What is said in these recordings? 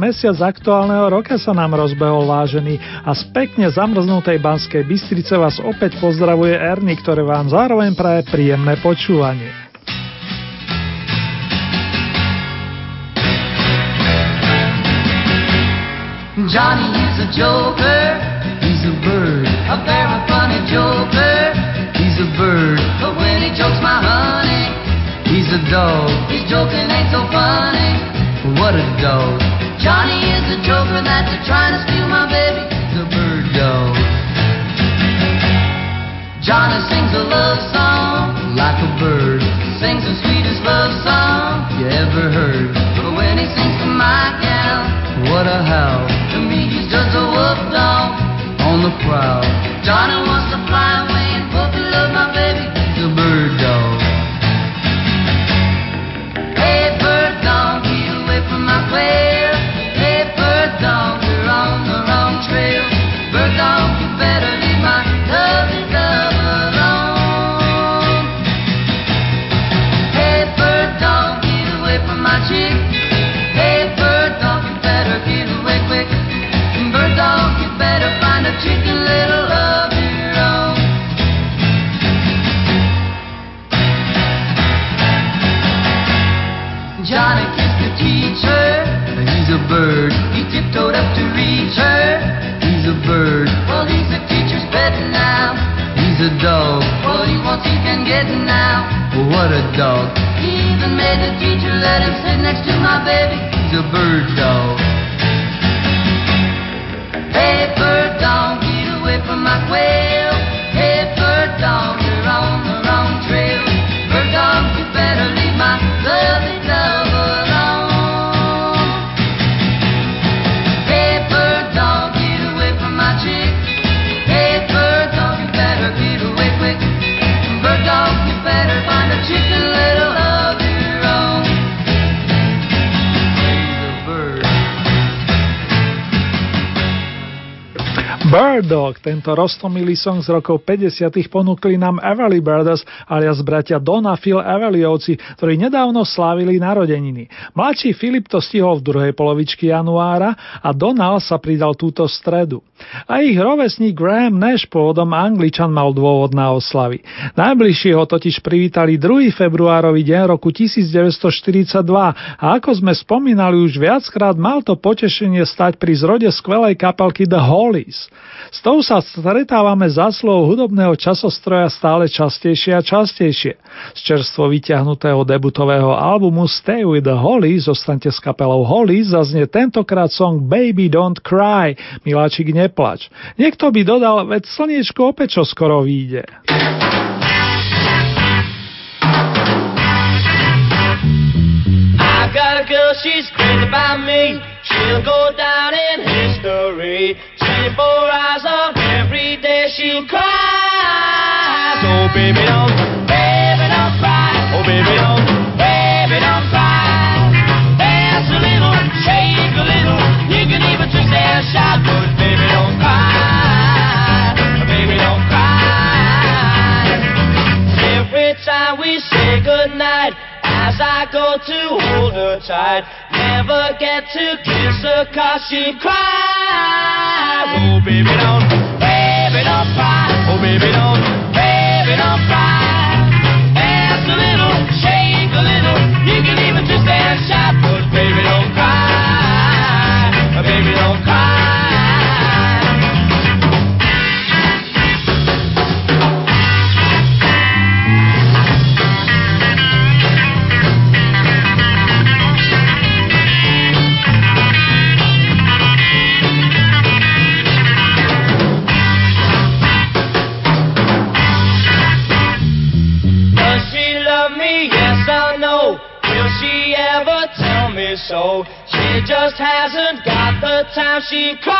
Mesiac aktuálneho roka sa nám rozbehol vážený a z pekne zamrznutej Banskej Bystrice vás opäť pozdravuje Erny, ktoré vám zároveň praje príjemné počúvanie. Johnny is a joker, he's a bird, a very funny joker, he's a bird, but when he jokes my honey, he's a dog, his joking ain't so funny. what a dog. Johnny is a joker that's a trying to steal my baby, the bird dog. Johnny sings a love song like a bird, sings the sweetest love song you ever heard. But when he sings to my gal, what a howl. To me, he's just a wolf dog on the prowl. Johnny bird. Dog, you better find a chicken little of your own. Johnny kissed the teacher. He's a bird. He tiptoed up to reach her. He's a bird. Well, he's a teacher's pet now. He's a dog. What he wants he can get now. Well, what a dog. He even made the teacher let him sit next to my baby. He's a bird dog. From my quail. Bird Dog, tento rostomilý song z rokov 50. ponúkli nám Everly Brothers alias bratia Dona Phil Everlyovci, ktorí nedávno slávili narodeniny. Mladší Filip to stihol v druhej polovičky januára a Donald sa pridal túto stredu. A ich rovesník Graham Nash, pôvodom Angličan, mal dôvod na oslavy. Najbližšie ho totiž privítali 2. februárový deň roku 1942 a ako sme spomínali už viackrát, mal to potešenie stať pri zrode skvelej kapelky The Hollies. S tou sa stretávame zaslov hudobného časostroja stále častejšie a častejšie. Z čerstvo vyťahnutého debutového albumu Stay with the Holly zostaňte s kapelou Holly zaznie tentokrát song Baby Don't Cry, miláčik neplač. Niekto by dodal, veď slniečko opäť čo skoro vyjde. Girl, she's crazy about me. She'll go down in history. 24 hours of every day she'll baby don't, baby don't cry. Oh baby don't, baby don't cry. Dance a little, shake a little. You can even twist and shout, but baby don't cry. Baby don't cry. Every time we say goodnight, I go to hold her tight, never get to kiss her cause she cries. Oh, baby, don't, baby, don't cry. Oh, baby, don't, baby, don't cry. Dance a little, shake a little. You can even twist and shout, but baby, don't cry. Baby, don't cry. she cried.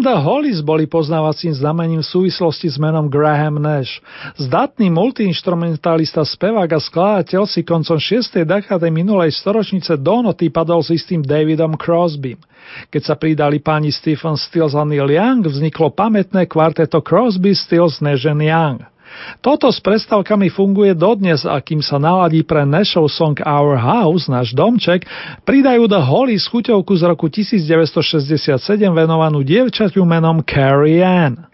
The Hollies boli poznávacím znamením v súvislosti s menom Graham Nash. Zdatný multiinstrumentalista, spevák a skladateľ si koncom 6. dekády minulej storočnice do noty padol s istým Davidom Crosbym. Keď sa pridali páni Stephen Stills a Neil Young, vzniklo pamätné kvarteto Crosby, Stills, Nash Young. Toto s predstavkami funguje dodnes a kým sa naladí pre Nashov song Our House, náš domček, pridajú The Holly chuťovku z roku 1967 venovanú dievčaťu menom Carrie Ann.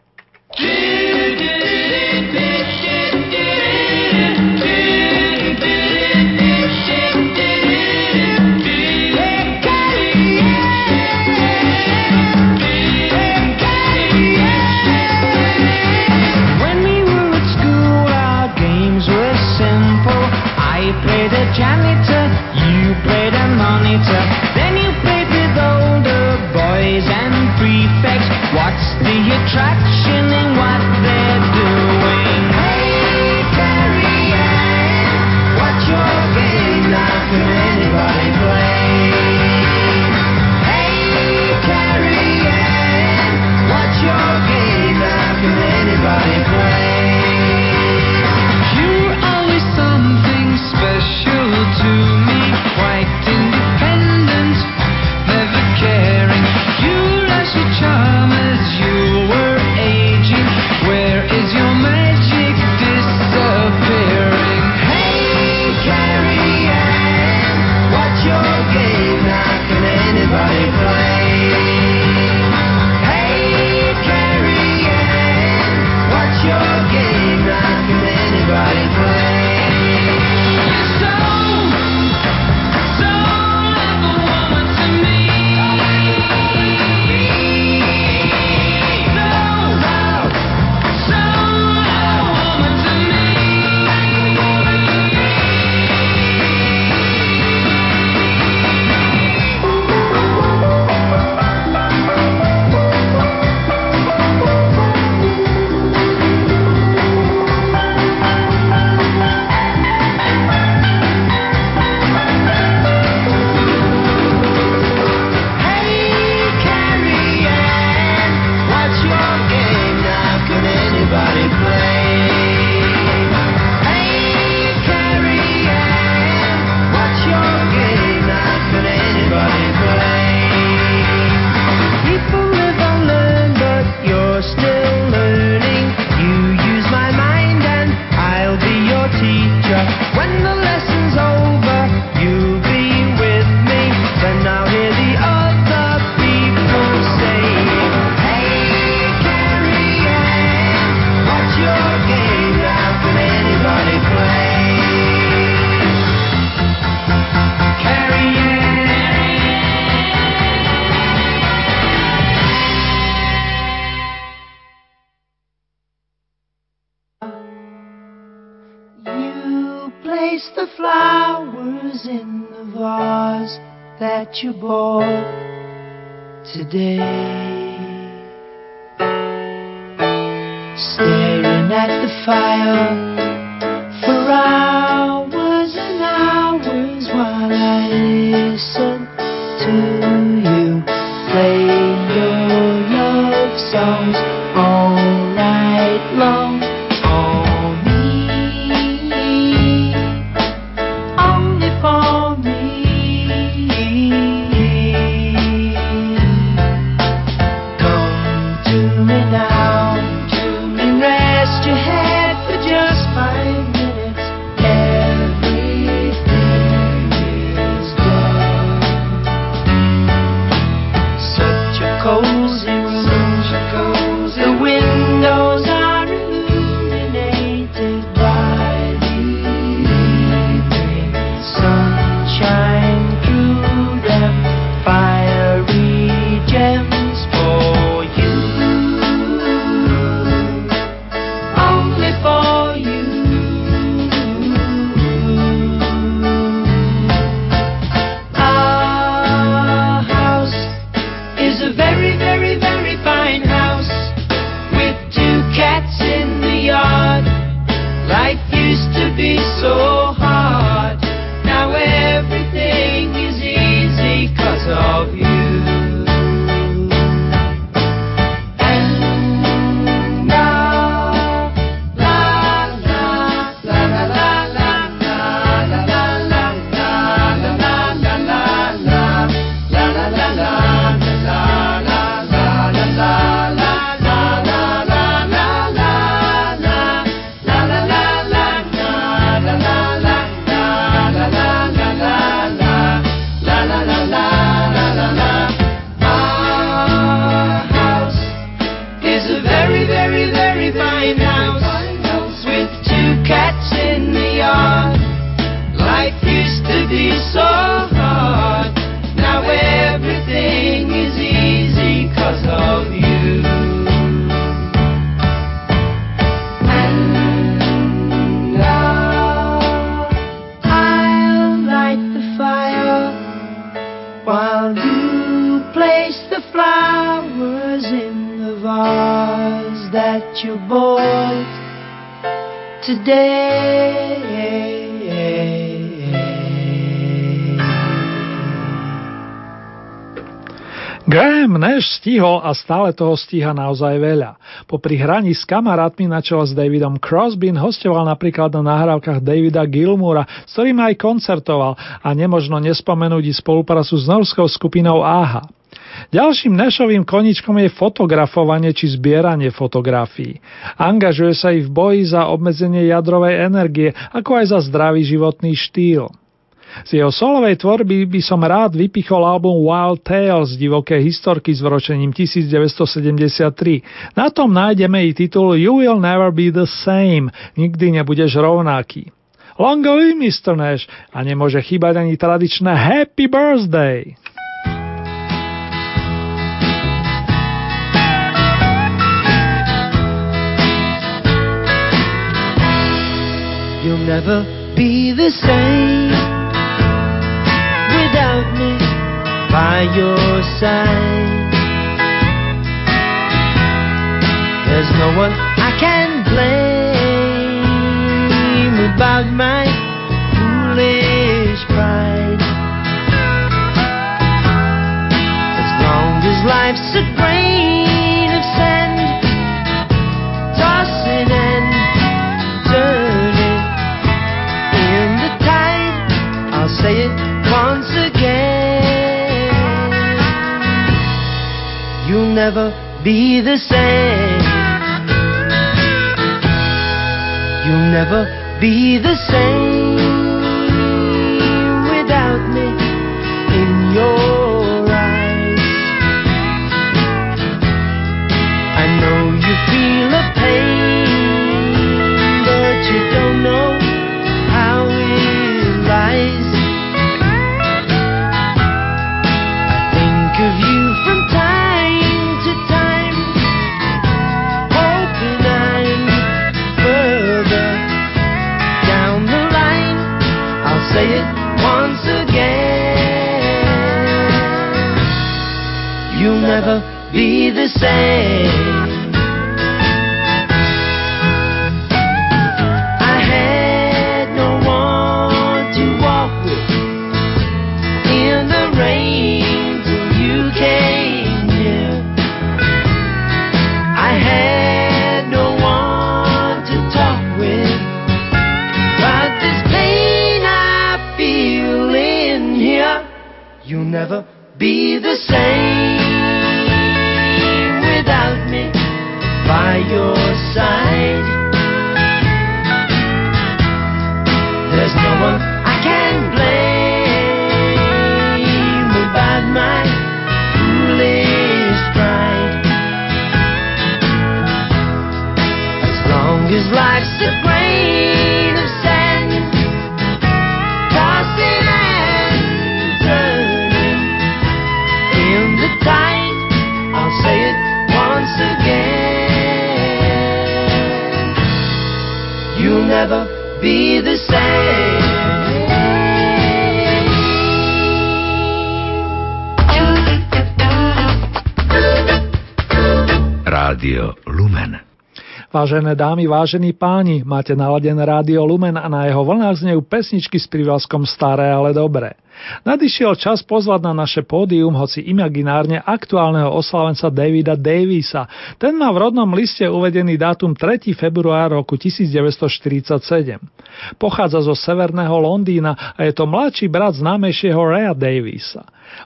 you bought today. Staring at the fire stihol a stále toho stíha naozaj veľa. Po prihraní s kamarátmi na čele s Davidom Crosbyn hostoval napríklad na nahrávkach Davida Gilmura, s ktorým aj koncertoval a nemožno nespomenúť i spoluprácu s norskou skupinou AHA. Ďalším Nešovým koničkom je fotografovanie či zbieranie fotografií. Angažuje sa i v boji za obmedzenie jadrovej energie, ako aj za zdravý životný štýl. Z jeho solovej tvorby by som rád vypichol album Wild Tales divoké historky s vročením 1973. Na tom nájdeme i titul You Will Never Be The Same, nikdy nebudeš rovnaký. Long live Mr. Nash a nemôže chýbať ani tradičné Happy Birthday. You'll never be the same by your side. There's no one I can blame about my foolish pride. As long as life's a never be the same. You'll never be the same Vážené dámy, vážení páni, máte naladené rádio Lumen a na jeho vlnách znejú pesničky s prívlaskom Staré, ale dobré. Nadišiel čas pozvať na naše pódium, hoci imaginárne aktuálneho oslavenca Davida Davisa. Ten má v rodnom liste uvedený dátum 3. február roku 1947. Pochádza zo severného Londýna a je to mladší brat známejšieho Raya Davisa.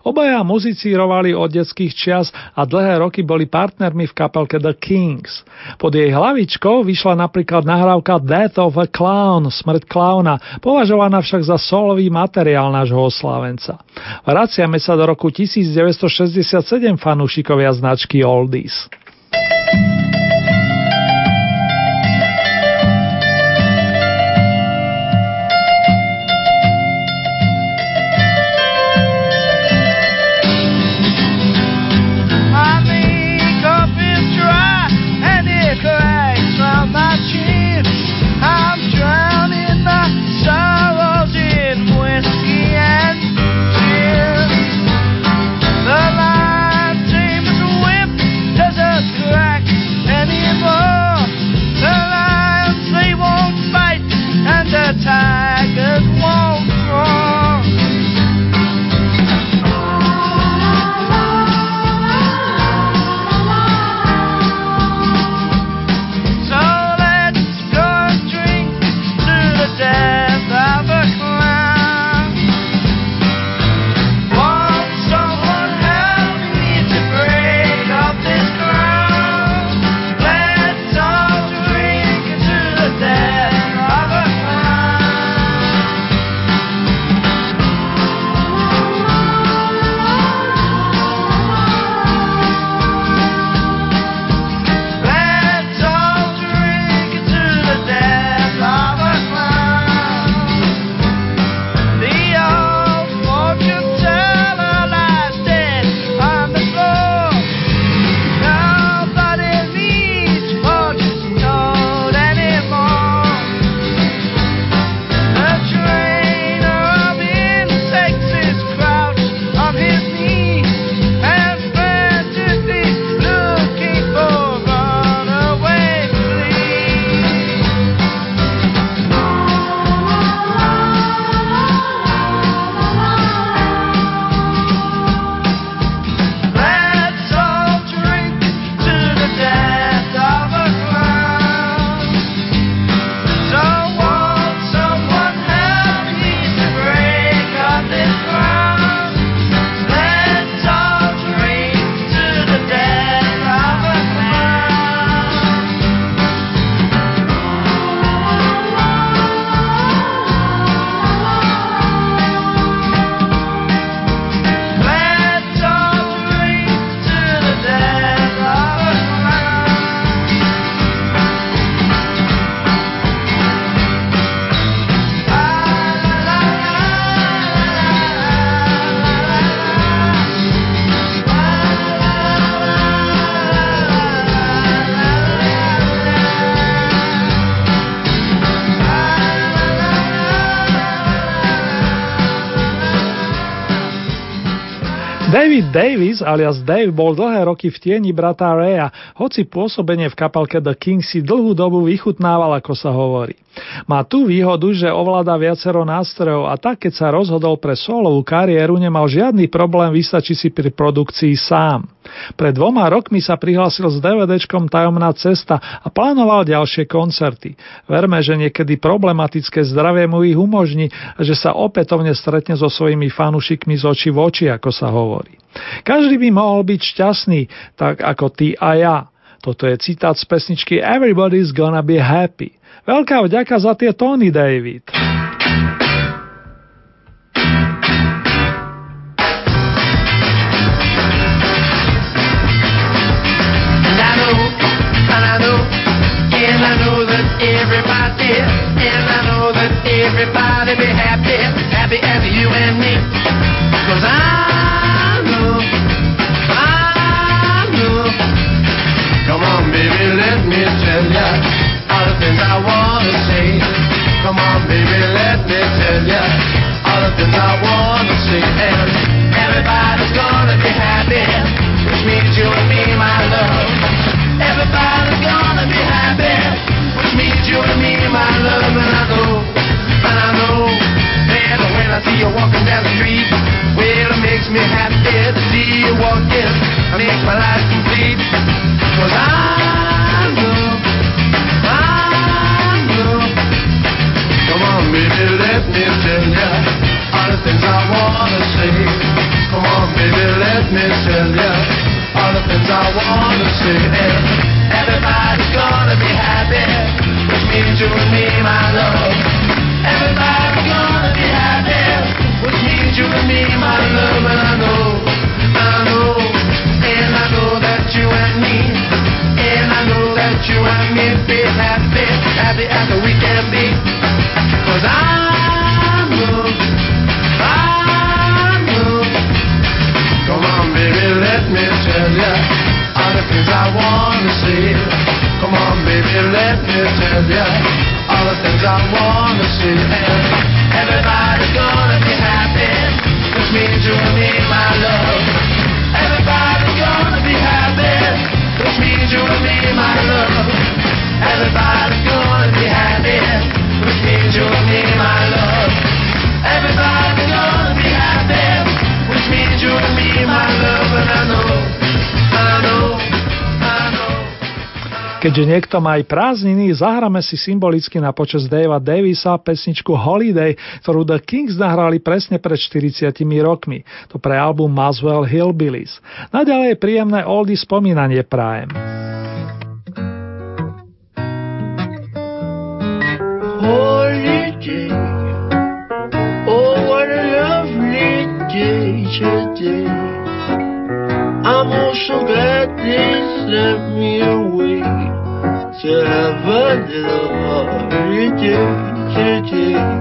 Obaja muzicírovali od detských čias a dlhé roky boli partnermi v kapelke The Kings. Pod jej hlavičkou vyšla napríklad nahrávka Death of a Clown, Smrť klauna, považovaná však za solový materiál nášho oslávenca. Vraciame sa do roku 1967 fanúšikovia značky Oldies. My Davis alias Dave bol dlhé roky v tieni brata Raya, hoci pôsobenie v kapalke The Kings si dlhú dobu vychutnával, ako sa hovorí. Má tú výhodu, že ovláda viacero nástrojov a tak, keď sa rozhodol pre solovú kariéru, nemal žiadny problém vystačiť si pri produkcii sám. Pred dvoma rokmi sa prihlásil s DVDčkom Tajomná cesta a plánoval ďalšie koncerty. Verme, že niekedy problematické zdravie mu ich umožní a že sa opätovne stretne so svojimi fanušikmi z očí v oči, ako sa hovorí. Každý by mohol byť šťastný, tak ako ty a ja. Toto je citát z pesničky Everybody's Gonna Be Happy. Veľká vďaka za tie tóny, David. Everybody be happy, happy as you and me. Cause I know, I know. Come on, baby, let me tell ya all the things I wanna say. Come on, baby, let me tell ya all the things I wanna say. And everybody's gonna be happy, which means you and me, my love. Everybody's gonna be happy, which means you and me, my love. See you walking down the street. Well, it makes me happy to see you walking. It makes my life complete. Cause I know, I know. Come on, baby, let me tell ya all the things I wanna say. Come on, baby, let me tell ya all the things I wanna say. Everybody's gonna be happy, which means you and me, my love. Everybody's gonna be happy you and me, my love, and I know, I know, and I know that you and me, and I know that you and me be happy, happy as we can be. Cause I. Come on, baby, let me tell ya all the things I wanna say. Come on, baby, let me tell all the things I wanna happy me, join me, my love. Everybody's gonna be happy. Push me, join me, my love. Everybody's gonna be happy. Me, me, my Keďže niekto má aj prázdniny, zahráme si symbolicky na počas Davea Davisa pesničku Holiday, ktorú The Kings nahrali presne pred 40 rokmi. To pre album Maswell Hillbillies. Naďalej je príjemné oldy spomínanie prajem. Oh. I'm also glad they sent me away. To have a little holiday today.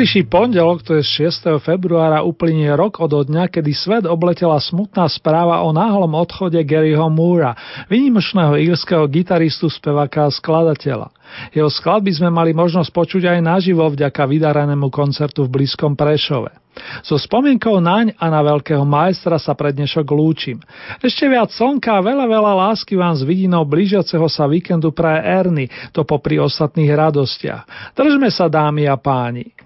Najbližší pondelok, to je 6. februára, uplynie rok od dňa, kedy svet obletela smutná správa o náhlom odchode Garyho Moora, vynimočného írskeho gitaristu, speváka a skladateľa. Jeho skladby sme mali možnosť počuť aj naživo vďaka vydarenému koncertu v blízkom Prešove. So spomienkou naň a na veľkého majstra sa pred dnešok lúčim. Ešte viac slnka a veľa, veľa lásky vám s vidinou blížiaceho sa víkendu praje Erny, to popri ostatných radostiach. Držme sa, dámy a páni.